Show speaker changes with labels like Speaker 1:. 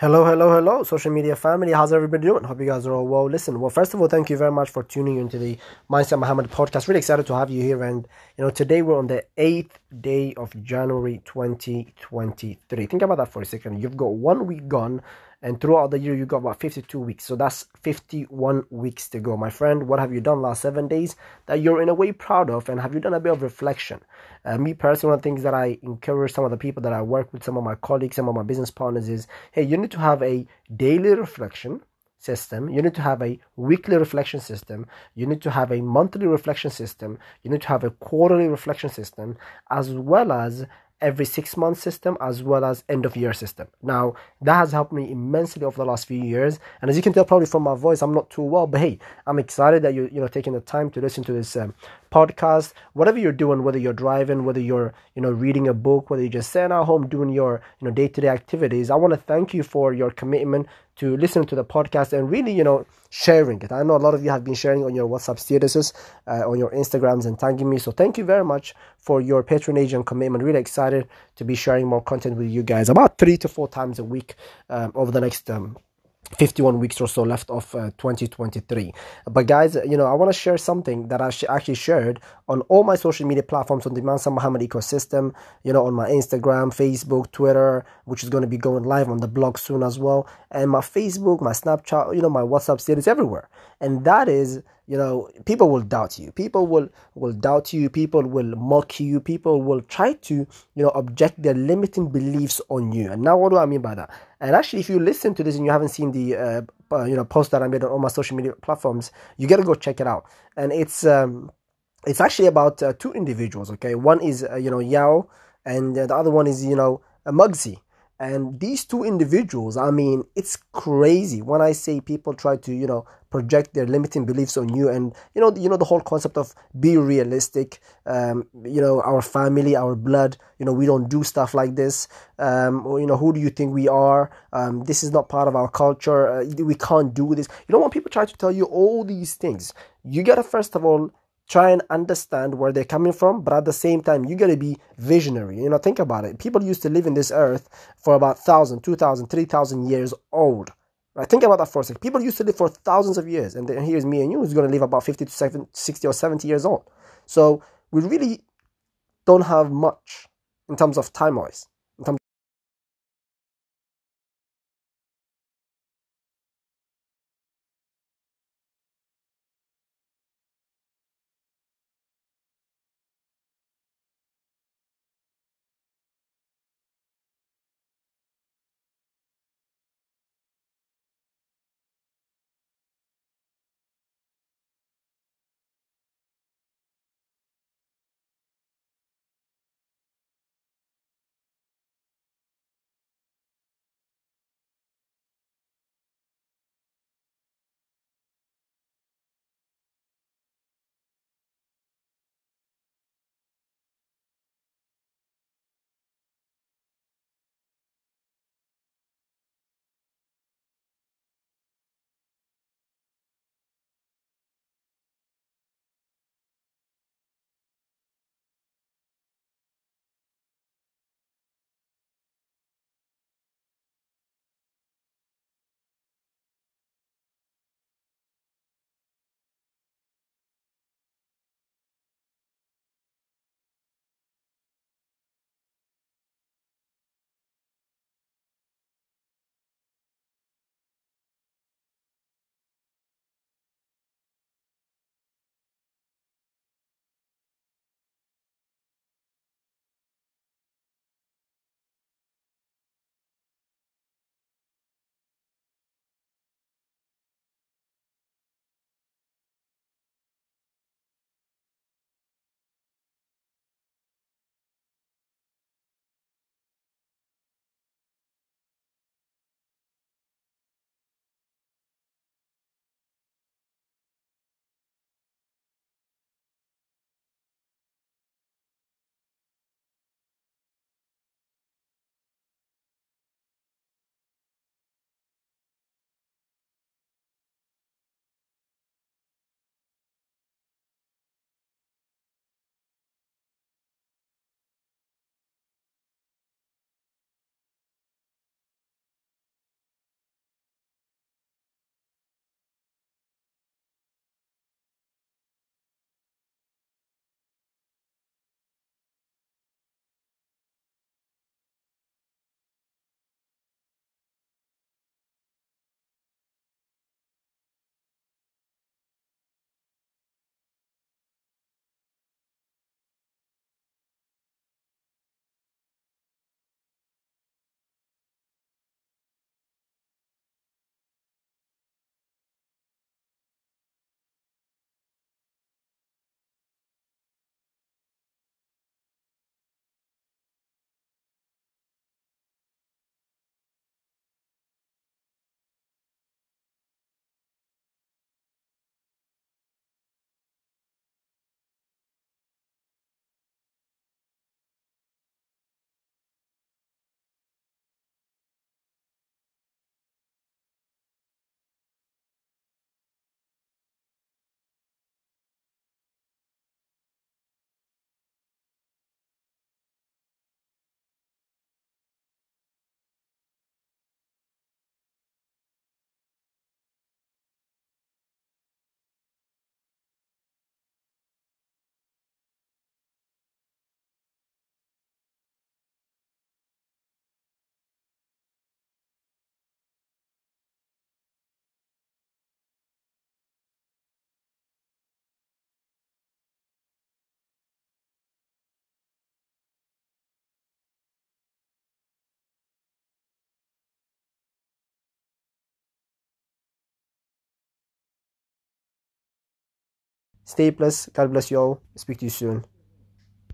Speaker 1: Hello, hello, hello, social media family. How's everybody doing? Hope you guys are all well. Listen, well, first of all, thank you very much for tuning into the Mindset Muhammad podcast. Really excited to have you here. And, you know, today we're on the 8th day of January 2023. Think about that for a second. You've got one week gone and throughout the year you got about 52 weeks. So that's 51 weeks to go. My friend what have you done last seven days that you're in a way proud of? And have you done a bit of reflection? Uh, me personally one of the things that i encourage some of the people that i work with some of my colleagues some of my business partners is hey you need to have a daily reflection system. You need to have a weekly reflection system. You need to have a monthly reflection system. You need to have a quarterly reflection system as well as every six month system as well as end of year system. Now that has helped me immensely over the last few years, and as you can tell probably from my voice, I'm not too well, but hey, I'm excited that you you know taking the time to listen to this um, podcast, whatever you're doing, whether you're driving, whether you're you know reading a book, whether you're just sitting at home doing your you know day to day activities. I want to thank you for your commitment to listen to the podcast and really, you know, sharing it. I know a lot of you have been sharing on your WhatsApp statuses, uh, on your Instagrams, and tagging me. So thank you very much for your patronage and commitment. Really excited to be sharing more content with you guys about three to four times a week um, over the next um, 51 weeks or so left of uh, 2023 but guys you know i want to share something that i sh- actually shared on all my social media platforms on the Mansa Muhammad ecosystem you know on my instagram facebook twitter which is going to be going live on the blog soon as well and my facebook my snapchat you know my whatsapp status everywhere. And that is you know people will doubt you. People will will doubt you. People will mock you. People will try to you know object their limiting beliefs on you. And now what do i mean by that? And actually if you listen to this and you haven't seen the uh, uh, you know post that i made on all my social media platforms you gotta go check it out. And it's um it's actually about uh, two individuals okay? One is uh, you know yao and the other one is you know Muggsy. And these two individuals i mean it's crazy. When i say people try to you know project their limiting beliefs on you and you know you know the whole concept of be realistic um, you know our family our blood you know we don't do stuff like this um, or, you know who do you think we are? Um, this is not part of our culture uh, we can't do this. You know when people try to tell you all these things you gotta first of all try and understand where they're coming from but at the same time you got to be visionary. You know think about it. People used to live in this earth for about 1000 2000 3000 years old right think about that for a second. People used to live for thousands of years and then here's me and you who's going to live about 50 to 60 or 70 years old. So we really don't have much in terms of time wise Stay blessed. God bless you all. Speak to you soon.